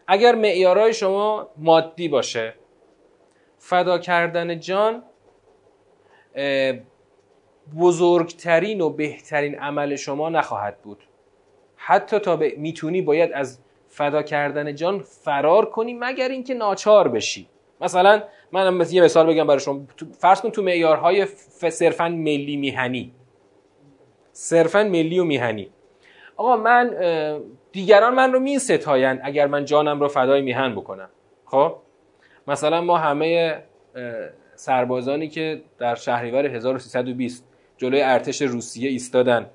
اگر معیارهای شما مادی باشه فدا کردن جان بزرگترین و بهترین عمل شما نخواهد بود. حتی تا می‌تونی باید از فدا کردن جان فرار کنی مگر اینکه ناچار بشی. مثلا من یه مثال بگم برای شما. فرض کن تو معیارهای صرفا ملی میهنی. صرفا ملی و میهنی. آقا من دیگران من رو می ستاین اگر من جانم رو فدای میهن بکنم. خب؟ مثلا ما همه سربازانی که در شهریور 1320 جلوی ارتش روسیه ایستادن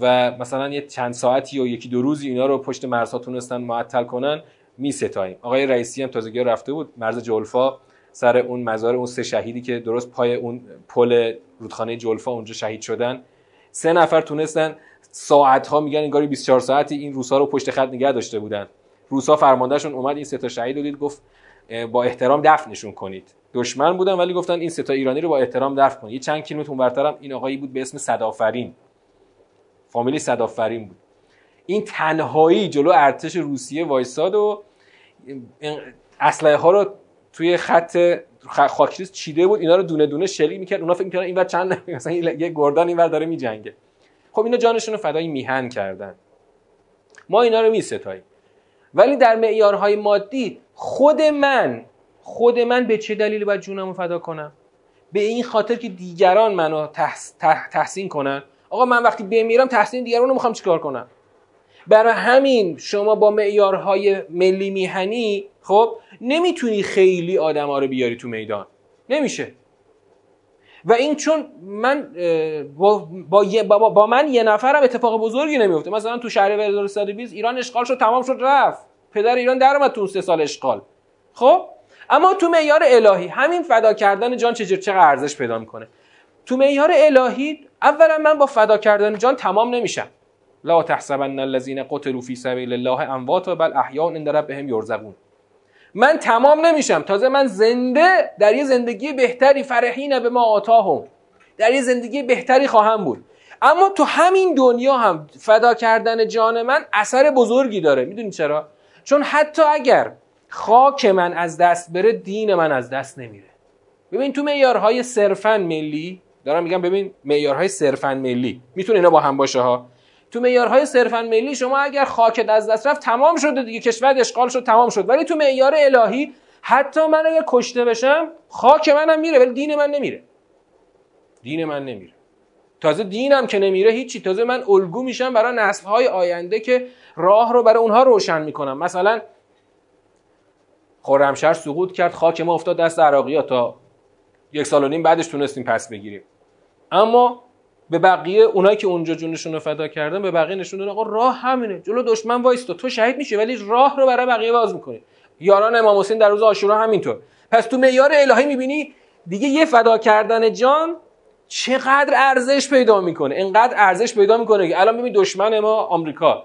و مثلا یه چند ساعتی و یکی دو روزی اینا رو پشت مرزها تونستن معطل کنن می ستاییم. آقای رئیسی هم تازگی رفته بود مرز جلفا سر اون مزار اون سه شهیدی که درست پای اون پل رودخانه جلفا اونجا شهید شدن. سه نفر تونستن ساعت ها میگن انگاری 24 ساعتی این روسا رو پشت خط نگه داشته بودن. روسا فرماندهشون اومد این سه تا شهید رو دید گفت با احترام دفنشون کنید. دشمن بودن ولی گفتن این سه تا ایرانی رو با احترام دفن کنید. یه چند کیلومتر اونورترم این آقایی بود به اسم صدافرین. فامیلی صدافرین بود. این تنهایی جلو ارتش روسیه وایساد و اسلحه ها رو توی خط خاکریز چیده بود. اینا رو دونه دونه شلیک می‌کرد. اونا فکر می‌کردن اینور چند مثلا یه گردان اینور داره میجنگه. خب اینا جانشون رو فدای میهن کردن. ما اینا رو میستاییم. ولی در معیارهای مادی خود من خود من به چه دلیلی باید جونم رو فدا کنم؟ به این خاطر که دیگران منو تحسین کنن. آقا من وقتی بمیرم تحسین دیگران رو می‌خوام چیکار کنم؟ برای همین شما با معیارهای ملی میهنی خب نمی‌تونی خیلی آدم ها رو بیاری تو میدان. نمیشه. و این چون من با, با, با, من یه نفرم اتفاق بزرگی نمیفته. مثلا تو شهر 1320 ایران اشغال شد تمام شد رفت. پدر ایران در اومد تو سه سال اشغال. خب؟ اما تو معیار الهی همین فدا کردن جان چه چقدر ارزش پیدا می‌کنه؟ تو معیار الهی اولا من با فدا کردن جان تمام نمیشم. لا تحسبن الذين قتلوا في سبيل الله اموات بل احیاء عند ربهم يرزقون من تمام نمیشم. تازه من زنده در یه زندگی بهتری فرحین به ما آتاهم. در یه زندگی بهتری خواهم بود. اما تو همین دنیا هم فدا کردن جان من اثر بزرگی داره. می‌دونی چرا؟ چون حتی اگر خاک من از دست بره دین من از دست نمیره. ببین تو معیارهای صرفا ملی دارم میگم ببین معیارهای صرفا ملی. می‌تونه اینا با هم باشه ها؟ تو معیارهای صرفا ملی شما اگر خاکت از دست رفت تمام شده دیگه کشور اشغال شد تمام شد. ولی تو معیار الهی حتی من اگر کشته بشم خاک منم میره ولی دین من نمیره. دین من نمیره. تازه دینم که نمیره هیچی. تازه من الگو میشم برای نسلهای آینده که راه رو برای اونها روشن می‌کنم. مثلا خرمشهر سقوط کرد خاک ما افتاد دست عراقی ها تا یک سال و نیم بعدش تونستیم پس بگیریم. اما به بقیه اونایی که اونجا جونشون رو فدا کردن به بقیه نشون دادن آقا راه همینه. جلو دشمن وایستا. تو شهید میشه ولی راه رو برای بقیه باز می‌کنی. یاران امام حسین در روز عاشورا همینطور. پس تو معیار الهی می‌بینی دیگه یه فدا کردن جان چقدر ارزش پیدا می‌کنه. اینقدر ارزش پیدا می‌کنه که الان ببین دشمن ما آمریکا.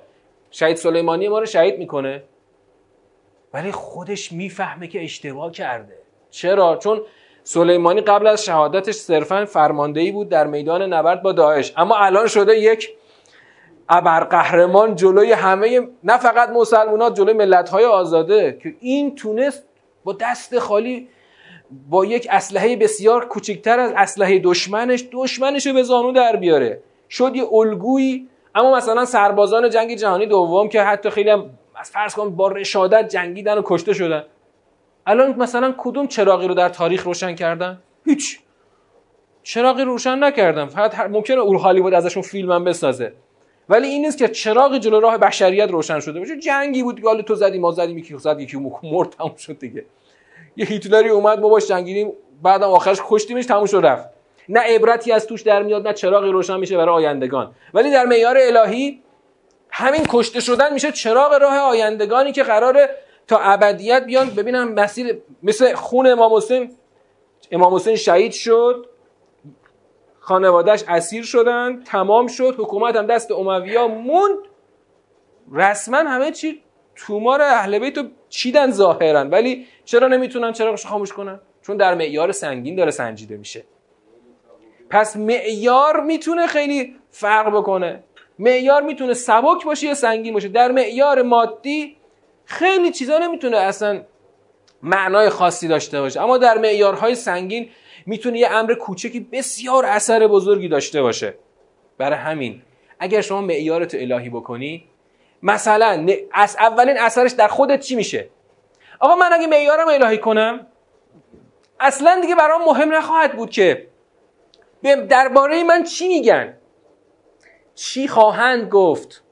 شهید سلیمانی ما رو شهید می‌کنه. ولی خودش می‌فهمه که اشتباه کرده. چرا؟ چون سلیمانی قبل از شهادتش صرفا فرماندهی بود در میدان نبرد با داعش. اما الان شده یک ابرقهرمان جلوی همه نه فقط مسلمانات جلوی ملت‌های آزاده که این تونست با دست خالی با یک اسلحه بسیار کوچکتر از اسلحه دشمنش دشمنش رو به زانو در بیاره. شد یه الگویی اما مثلا سربازان جنگ جهانی دوم که حتی خیلی هم از فرض کن با رشادت جنگیدن و کشته شدن. الان مثلا کدوم چراغی رو در تاریخ روشن کردن؟ هیچ. چراغی روشن نکردن فقط ممکنه اول هالیوود ازشون فیلم هم بسازه. ولی این نیست که چراغی جلو راه بشریت روشن شده باشه. جنگی بود گال تو زدی ما زدیم یکی زد یکی مرد تموم شد دیگه. یه هیتلری اومد ما باش جنگیدیم بعدم آخرش کشتیمش تموم شد رفت. نه عبرتی از توش در میاد نه چراغی روشن میشه برای آیندگان. ولی در معیار الهی همین کشته شدن میشه چراغ راه آیندگانی که قراره تا ابدیت بیان. ببینم مسیر مثل خون امام حسین. امام حسین شهید شد. خانوادهش اسیر شدن. تمام شد. حکومت هم دست امویا موند. رسما همه چی تومار اهل بیت رو چیدن ظاهرا. ولی چرا نمی‌تونن؟ چرا خاموش کنن؟ چون در معیار سنگین داره سنجیده میشه. پس معیار می‌تونه خیلی فرق بکنه. معیار می‌تونه سبک باشه یا سنگین باشه. در معیار مادی خیلی چیزا نمی‌تونه اصلا معنای خاصی داشته باشه. اما در معیارهای سنگین می‌تونه یه امر کوچکی بسیار اثر بزرگی داشته باشه. برای همین اگر شما معیارت الهی بکنی مثلا از اولین اثرش در خودت چی میشه؟ آقا من اگه معیارم الهی کنم اصلا دیگه برام مهم نخواهد بود که درباره من چی میگن؟ چی خواهند گفت؟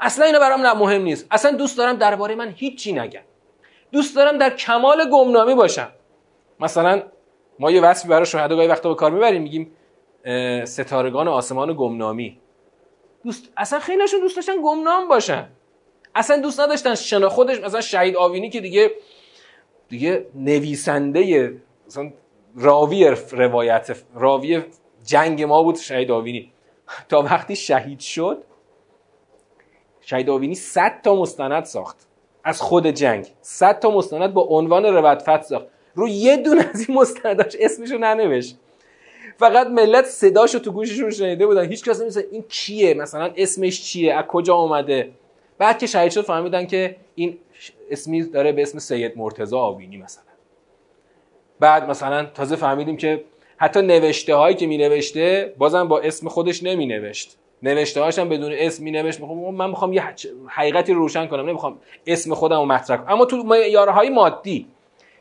اصلا اینا برام نه مهم نیست. اصلا دوست دارم درباره من هیچی نگن دوست دارم در کمال گمنامی باشم. مثلا ما یه وصفی برای شهدا گاهی وقتا به کار می‌بریم میگیم ستارگان آسمان گمنامی. دوست اصلا خیلیشون دوست داشتن گمنام باشن. اصلا دوست نداشتن شنا خودش مثلا شهید آوینی که دیگه دیگه نویسنده مثلا راوی روایت راوی جنگ ما بود شهید آوینی. تا وقتی شهید شد شهید آوینی 100 تا مستند ساخت. از خود جنگ. 100 تا مستند با عنوان فت ساخت. رو یه دون از این مستنداش اسمشو ننوشت. فقط ملت صداشو تو گوششون شنیده بودن. هیچ کس نمی‌دونه این کیه مثلا اسمش چیه از کجا اومده. بعد که شهید شد فهمیدن که این اسمی داره به اسم سید مرتضی آوینی مثلا. بعد مثلا تازه فهمیدیم که حتی نوشته هایی که می نوشته بازم با اسم خودش نمی نوشت نوشته هاشم بدون اسم می نوشت من می‌خوام یه حقیقتی رو روشن کنم. نمی‌خوام اسم خودم رو مطرح کنم. اما تو های مادی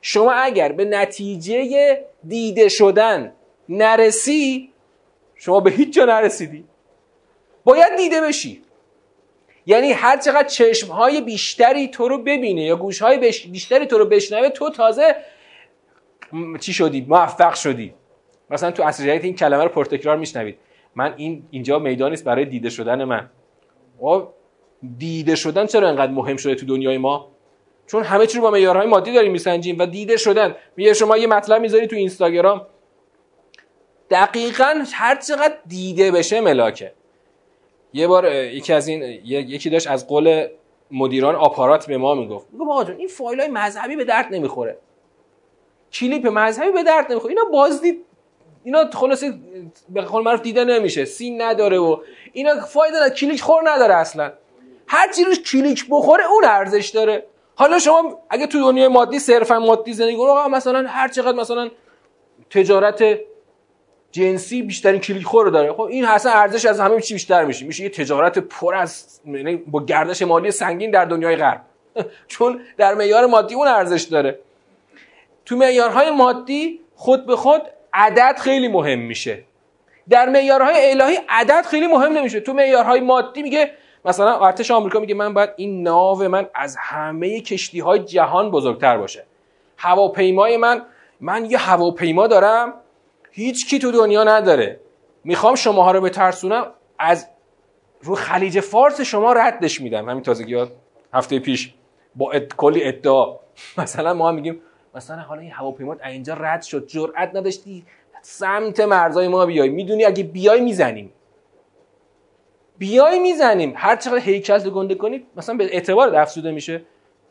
شما اگر به نتیجه دیده شدن نرسی شما به هیچ جا نرسیدی. باید دیده بشی. یعنی هر چقدر چشم های بیشتری تو رو ببینه یا گوش های بیشتری تو رو بشنوه تو تازه چی شدی؟ موفق شدی. مثلا تو اصل این کلمه رو پرتکرار میشنوید. من این اینجا میدانی است برای دیده شدن من. دیده شدن چرا انقدر مهم شده تو دنیای ما؟ چون همه چی رو با معیارهای مادی داریم میسنجیم و دیده شدن. میگه شما یه مطلب می‌ذاری تو اینستاگرام. دقیقا هر چقدر دیده بشه ملاکه. یه بار یکی از این یکی داشت از قول مدیران آپارات به ما می‌گفت. میگم آقا این فایل های مذهبی به درد نمی‌خوره. کلیپ مذهبی به درد نمی‌خوره. اینا بازدید اینا خلاصه به قول معروف دیده نمیشه سین نداره و اینا فایده نداره کلیک خور نداره اصلا. هر چی روش کلیک بخوره اون ارزش داره. حالا شما اگه تو دنیای مادی صرفا مادی زندگی کنید مثلا هر چقدر مثلا تجارت جنسی بیشترین کلیک خور داره. خب این اصلا ارزش از همه چی بیشتر میشه. میشه یه تجارت پر از یعنی با گردش مالی سنگین در دنیای غرب. چون در معیار مادی اون ارزش داره. تو معیارهای مادی خود به خود عدد خیلی مهم میشه. در معیارهای الهی عدد خیلی مهم نمیشه. تو معیارهای مادی میگه مثلا ارتش آمریکا میگه من باید این ناو من از همه کشتی های جهان بزرگتر باشه. هواپیمای من من یه هواپیما دارم هیچ کی تو دنیا نداره. می‌خوام شماها رو بترسونم از رو خلیج فارس شما ردش میدم. همین تازگی هفته پیش با کلی ادعا. مثلا ما هم میگیم مثلا حالا این هواپیما اینجا رد شد جرئت نداشتی سمت مرزای ما بیای. می‌دونی اگه بیای می‌زنیم. بیای می‌زنیم. هر چقدر هیکل تو گنده کنی مثلا به اعتبار افسوده میشه.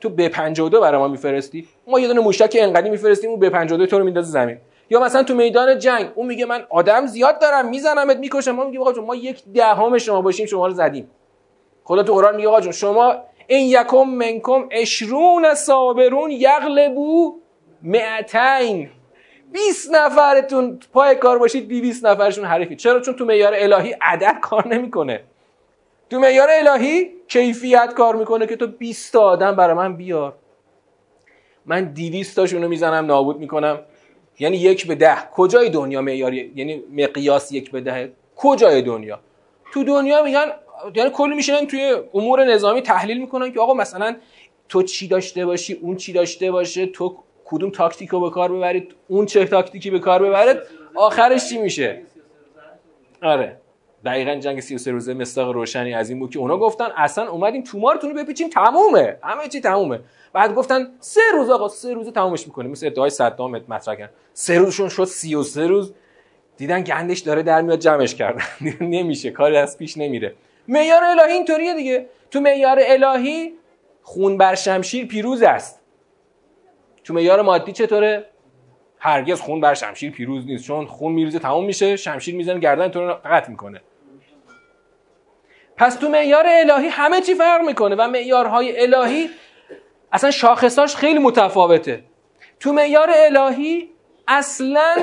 تو به 52 برای ما میفرستی. ما یه دونه موشک انقدی میفرستیم اون به 52 تو رو میندازه زمین. یا مثلا تو میدان جنگ اون میگه من آدم زیاد دارم میزنمت می‌کشم. ما میگیم آقا ما یک دهم شما باشیم شما رو زدیم. خدا تو قرآن میگه آقا شما این یکم منکم اشرون صابرون یغلبو معتین 20 نفرتون پای کار باشید 200 نفرشون حریفی چرا؟ چون تو معیار الهی عدد کار نمی‌کنه. تو معیار الهی کیفیت کار می‌کنه که تو 20 تا آدم برای من بیار. من 200 تاشون رو می‌زنم نابود می‌کنم. یعنی یک به ده. کجای دنیا معیاری یعنی مقیاس یک به ده. کجای دنیا؟ تو دنیا میگن یعنی کلی میشنن توی امور نظامی تحلیل می‌کنن که آقا مثلا تو چی داشته باشی اون چی داشته باشه تو کدوم تاکتیک رو به کار ببرید؟ اون چه تاکتیکی به کار ببرید آخرش چی میشه؟ آره. دقیقا جنگ 33 روزه مستاق روشنی از این بود که اونا گفتن اصلا اومدیم تومارتون رو بپیچیم تمومه. همه چی تمومه. بعد گفتن سه روز آقا سه روز تمومش می‌کنیم. مثل ادعای صدام مطرح کردن. سه روزشون شد 33 روز. دیدن گندش داره در میاد جمعش کردن. نمیشه کاری از پیش نمیره. معیار الهی اینطوریه دیگه. تو معیار الهی خون بر شمشیر پیروز است. تو معیار مادی چطوره؟ هرگز خون بر شمشیر پیروز نیست چون خون میریزه تموم میشه شمشیر می‌زنه گردن تو رو قطع می‌کنه. پس تو معیار الهی همه چی فرق می‌کنه و معیارهای الهی اصلا شاخصاش خیلی متفاوته. تو معیار الهی اصلا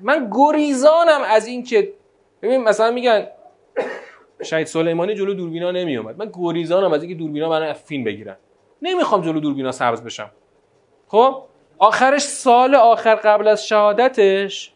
من گریزانم از این که ببین مثلا میگن شهید سلیمانی جلو دوربینا نمیومد من گریزانم از اینکه دوربینا من فیلم بگیرن. نمی‌خوام جلو دوربینا سبز بشم. خب؟ آخرش سال آخر قبل از شهادتش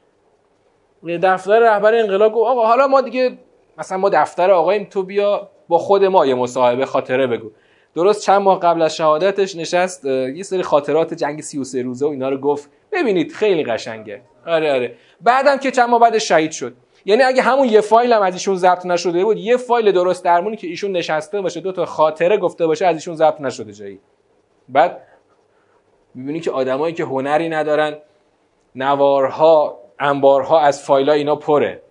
دفتر رهبر انقلاب گفت آقا حالا ما دیگه مثلا ما دفتر آقاییم تو بیا با خود ما یه مصاحبه خاطره بگو. درست چند ماه قبل از شهادتش نشست یه سری خاطرات جنگ 33 روزه و اینا رو گفت. ببینید خیلی قشنگه. آره آره. بعدم که چند ماه بعد شهید شد. یعنی اگه همون یه فایل هم از ایشون ضبط نشده بود یه فایل درست درمونی که ایشون نشسته باشه دو تا خاطره گفته باشه از ایشون ضبط نشده جایی. بعد می‌بینی که آدمایی که هنری ندارن نوارها انبارها از فایل اینا پره.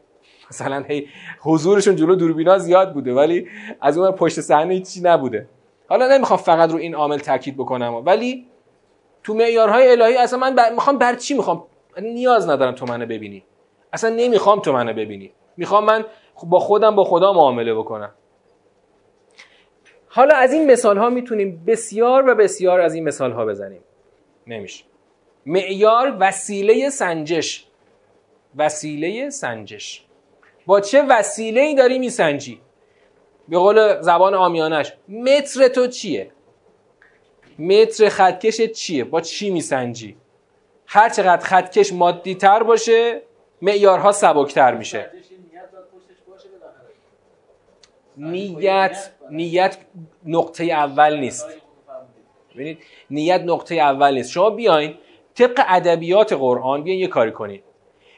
مثلا هی حضورشون جلو دوربینا زیاد بوده ولی از اون پشت صحنه هیچی نبوده. حالا نمی‌خوام فقط رو این عامل تاکید بکنم ولی تو معیارهای الهی اصلا من بر... می‌خوام بر چی می‌خوام؟ نیاز ندارم تو منو ببینی. اصلا نمی‌خوام تو منو ببینی. می‌خوام من با خودم با خدا معامله بکنم. حالا از این مثال ها می‌تونیم بسیار و بسیار از این مثال ها بزنیم. نمیشه. معیار وسیله سنجش. وسیله سنجش. با چه وسیله ای داری میسنجی؟ به قول زبان آمیانش متر تو چیه؟ متر خطکش چیه؟ با چی میسنجی؟ هر چقدر خطکش مادی تر باشه معیارها سبکتر میشه. نیت نیت نقطه اول نیست. ببینید نیت نقطه اول نیست. شما بیاین طبق ادبیات قرآن بیاین یه کاری کنید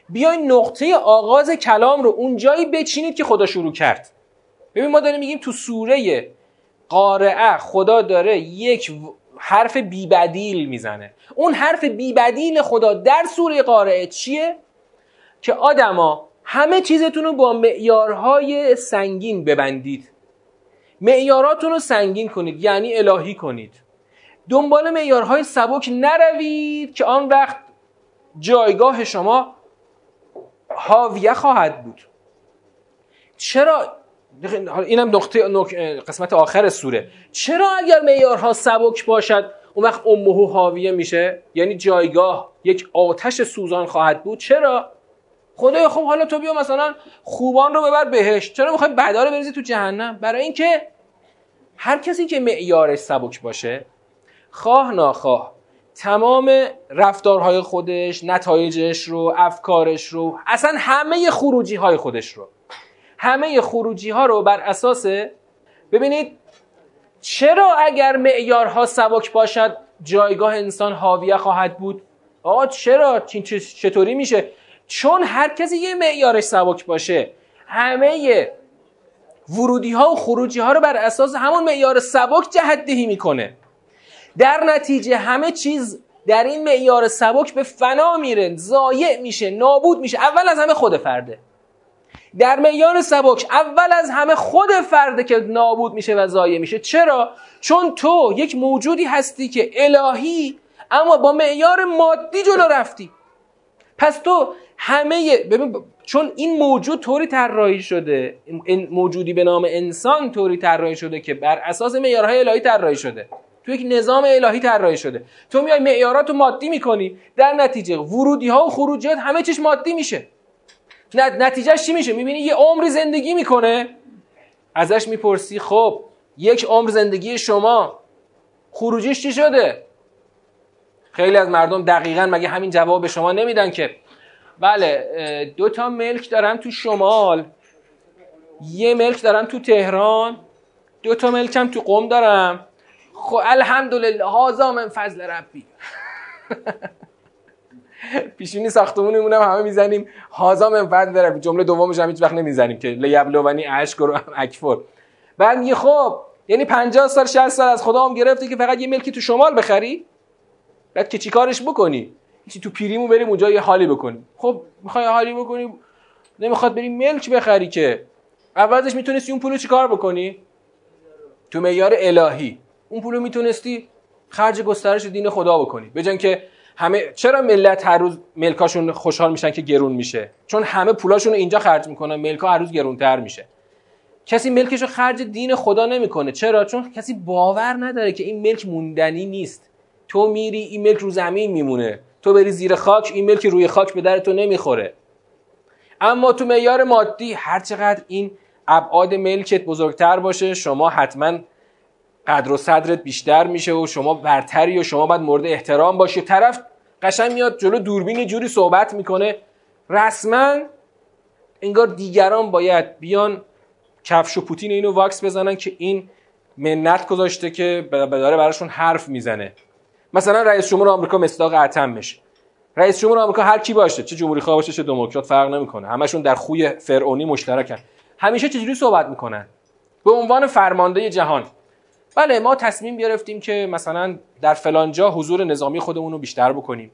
بیاین نقطه آغاز کلام رو اون جایی بچینید که خدا شروع کرد. ببین ما داریم میگیم تو سوره قارعه خدا داره یک حرف بیبدیل می‌زنه. اون حرف بیبدیل خدا در سوره قارعه چیه؟ که آدما همه چیزتون رو با معیارهای سنگین ببندید. معیاراتون رو سنگین کنید یعنی الهی کنید. دنبال معیارهای سبک نروید که آن وقت جایگاه شما حاویه خواهد بود. چرا اینم نقطه قسمت آخر سوره. چرا اگر معیارها سبک باشد اون وقت امه حاویه میشه؟ یعنی جایگاه یک آتش سوزان خواهد بود. چرا؟ خدای خب حالا تو بیا مثلا خوبان رو ببر بهش چرا می‌خوای بدا رو بریزی تو جهنم؟ برای اینکه هر کسی که معیارش سبک باشه خواه ناخواه. تمام رفتارهای خودش نتایجش رو افکارش رو اصلا همه خروجی های خودش رو. همه خروجی ها رو بر اساس ببینید چرا اگر معیارها سبک باشد جایگاه انسان حاویه خواهد بود؟ آقا چرا؟ چطوری میشه؟ چون هر کسی یه معیارش سبک باشه. همه ورودی ها و خروجی ها رو بر اساس همون معیار سبک جهدهی می‌کنه. در نتیجه همه چیز در این معیار سبک به فنا میره ضایع میشه نابود میشه اول از همه خود فرده. در معیار سبک اول از همه خود فرده که نابود میشه و ضایع میشه. چرا؟ چون تو یک موجودی هستی که الهی اما با معیار مادی جلو رفتی. پس تو همه ببین چون این موجود طوری طراحی شده این موجودی به نام انسان طوری طراحی شده که بر اساس معیارهای الهی طراحی شده. تو یک نظام الهی طراحی شده. تو میای معیارات مادی می‌کنی. در نتیجه ورودی ها و خروجیات همه چیش مادی میشه. نتیجهش چی میشه؟ می‌بینی یه عمری زندگی می‌کنه. ازش می‌پرسی خب یک عمر زندگی شما. خروجیش چی شده؟ خیلی از مردم دقیقا مگه همین جواب به شما نمیدن که. بله دو تا ملک دارم تو شمال. یه ملک دارم تو تهران. دو تا ملکم تو قم دارم. خب الحمدلله هازا من فضل ربی. پیشونی ساختمونمون هم همه می‌زنیم. هازا من فضل ربی. جمله دومش هم هیچ وقت نمی‌زنیم که لیبلونی اشک رو اکفر. بعد میگه خب یعنی 50 سال 60 سال از خدا هم گرفته که فقط یه ملکی تو شمال بخری؟ بعد که چیکارش بکنی؟ چی تو پیریمو بریم اونجا یه حالی بکنیم. خب می‌خوای حالی بکنی؟ نمی‌خواد بریم ملک بخری که. عوضش می‌تونستی اون پولو چیکار بکنی؟ تو معیار الهی. اون پولو می‌تونستی خرج گسترش دین خدا بکنی. به که همه چرا ملت هر روز ملکاشون خوشحال میشن که گرون میشه؟ چون همه پولاشون رو اینجا خرج می‌کنن ملکا هر روز گرونتر میشه. کسی ملکش رو خرج دین خدا نمی‌کنه. چرا؟ چون کسی باور نداره که این ملک موندنی نیست. تو میری این ملک رو زمین میمونه. تو بری زیر خاک این ملک روی خاک به در تو نمی‌خوره. اما تو معیار مادی هر چقدر این ابعاد ملکت بزرگتر باشه شما حتما قدر و صدرت بیشتر میشه و شما برتری و شما باید مورد احترام باشی. طرف قشنگ میاد جلو دوربین جوری صحبت می‌کنه. رسما انگار دیگران باید بیان کفش و پوتین اینو واکس بزنن که این منت گذاشته که داره براشون حرف می‌زنه. مثلا رئیس جمهور آمریکا مصداق اتمش رئیس جمهور آمریکا هر کی باشه چه جمهوری خواه باشه چه دموکرات فرق نمی‌کنه. همشون در خوی فرعونی مشترکن. همیشه چجوری صحبت می‌کنن؟ به عنوان فرمانده جهان. بله ما تصمیم گرفتیم که مثلا در فلان جا حضور نظامی خودمون رو بیشتر بکنیم.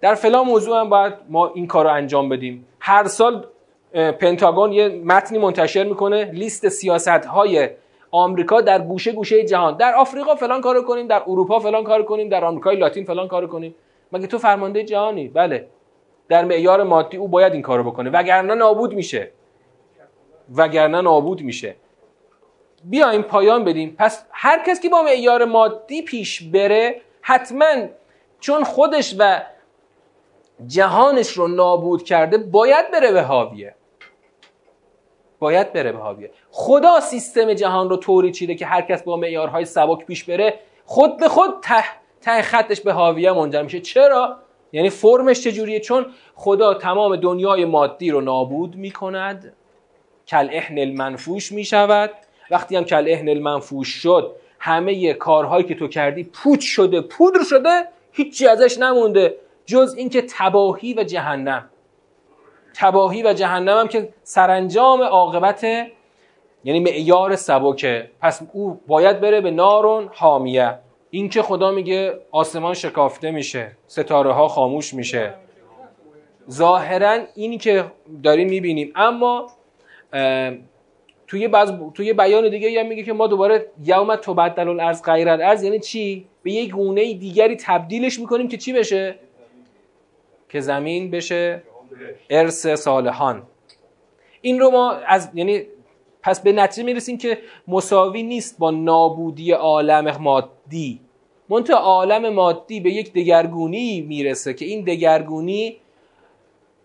در فلان موضوع هم باید ما این کار رو انجام بدیم. هر سال پنتاگون یه متنی منتشر می‌کنه لیست سیاست های آمریکا در گوشه گوشه جهان. در آفریقا فلان کارو کنیم در اروپا فلان کارو کنیم در آمریکای لاتین فلان کارو کنیم. مگه تو فرمانده جهانی؟ بله. در معیار مادی او باید این کارو بکنه. وگرنه نابود میشه. وگرنه نابود میشه. بیایم پایان بدیم. پس هر کس که با معیار مادی پیش بره حتما چون خودش و جهانش رو نابود کرده باید بره به حاویه. باید بره به حاویه. خدا سیستم جهان رو طوری چیده که هر کس با معیارهای سبک پیش بره خود به خود ته, ته خطش به حاویه منجر میشه. چرا؟ یعنی فرمش چجوریه؟ چون خدا تمام دنیای مادی رو نابود می‌کند. کل احن المنفوش می‌شود. وقتی هم کل احن المنفوش شد همه کارهایی که تو کردی پوچ شده پودر شده هیچی ازش نمونده. جز اینکه تباهی و جهنم. تباهی و جهنم هم که سرانجام عاقبت یعنی معیار سبکه. پس او باید بره به نارون حامیه. این که خدا میگه آسمان شکافته میشه ستاره ها خاموش میشه. ظاهرا این که داریم می‌بینیم. اما توی بعض توی بیان دیگه هم میگه که ما دوباره یوم تبدل الارض غیر الارض یعنی چی؟ به یک گونه دیگری تبدیلش می‌کنیم که چی بشه؟ که زمین بشه ارث صالحان. این رو ما از یعنی پس به نتیجه می‌رسیم که مساوی نیست با نابودی عالم مادی. منتها عالم مادی به یک دگرگونی می‌رسه که این دگرگونی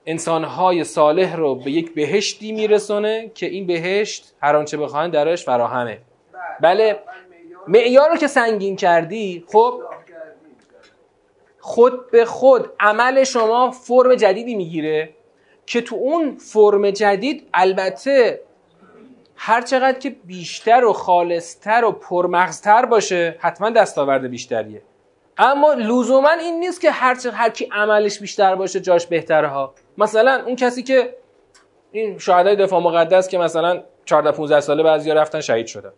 انسانهای صالح رو به یک بهشتی میرسونه که این بهشت هر آنچه بخواهن درش فراهمه. بله معیار رو که سنگین کردی خب خود به خود عمل شما فرم جدیدی می‌گیره که تو اون فرم جدید البته هر چقدر که بیشتر و خالصتر و پرمغزتر باشه حتما دستاورد بیشتریه. اما لزوما این نیست که هر چقدر هر کی عملش بیشتر باشه جاش بهتره ها. مثلا اون کسی که این شهدای دفاع مقدس که مثلا 14 15 ساله بعضیا رفتن شهید شدن.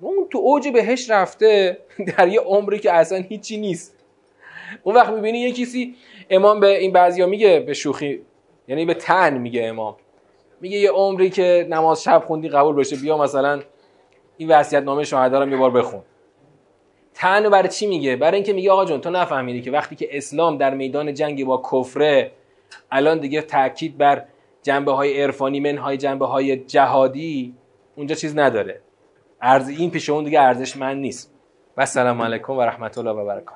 اون تو اوج بهش رفته در یه عمری که اصلا هیچی نیست. اون وقت می‌بینی یه کسی امام به این بعضیا میگه به شوخی یعنی به تن میگه امام. میگه یه عمری که نماز شب خوندی قبول بشه بیا مثلا این وصیت نامه شهدا رو یه بار بخون. تن برای چی میگه؟ برای اینکه میگه آقا جون تو نفهمیدی که وقتی که اسلام در میدان جنگ با کفره الان دیگه تاکید بر جنبه های عرفانی منهای جنبه های جهادی اونجا چیز نداره. ارز این پیش اون دیگه ارزش من نیست. و السلام علیکم و رحمت الله و برکاته.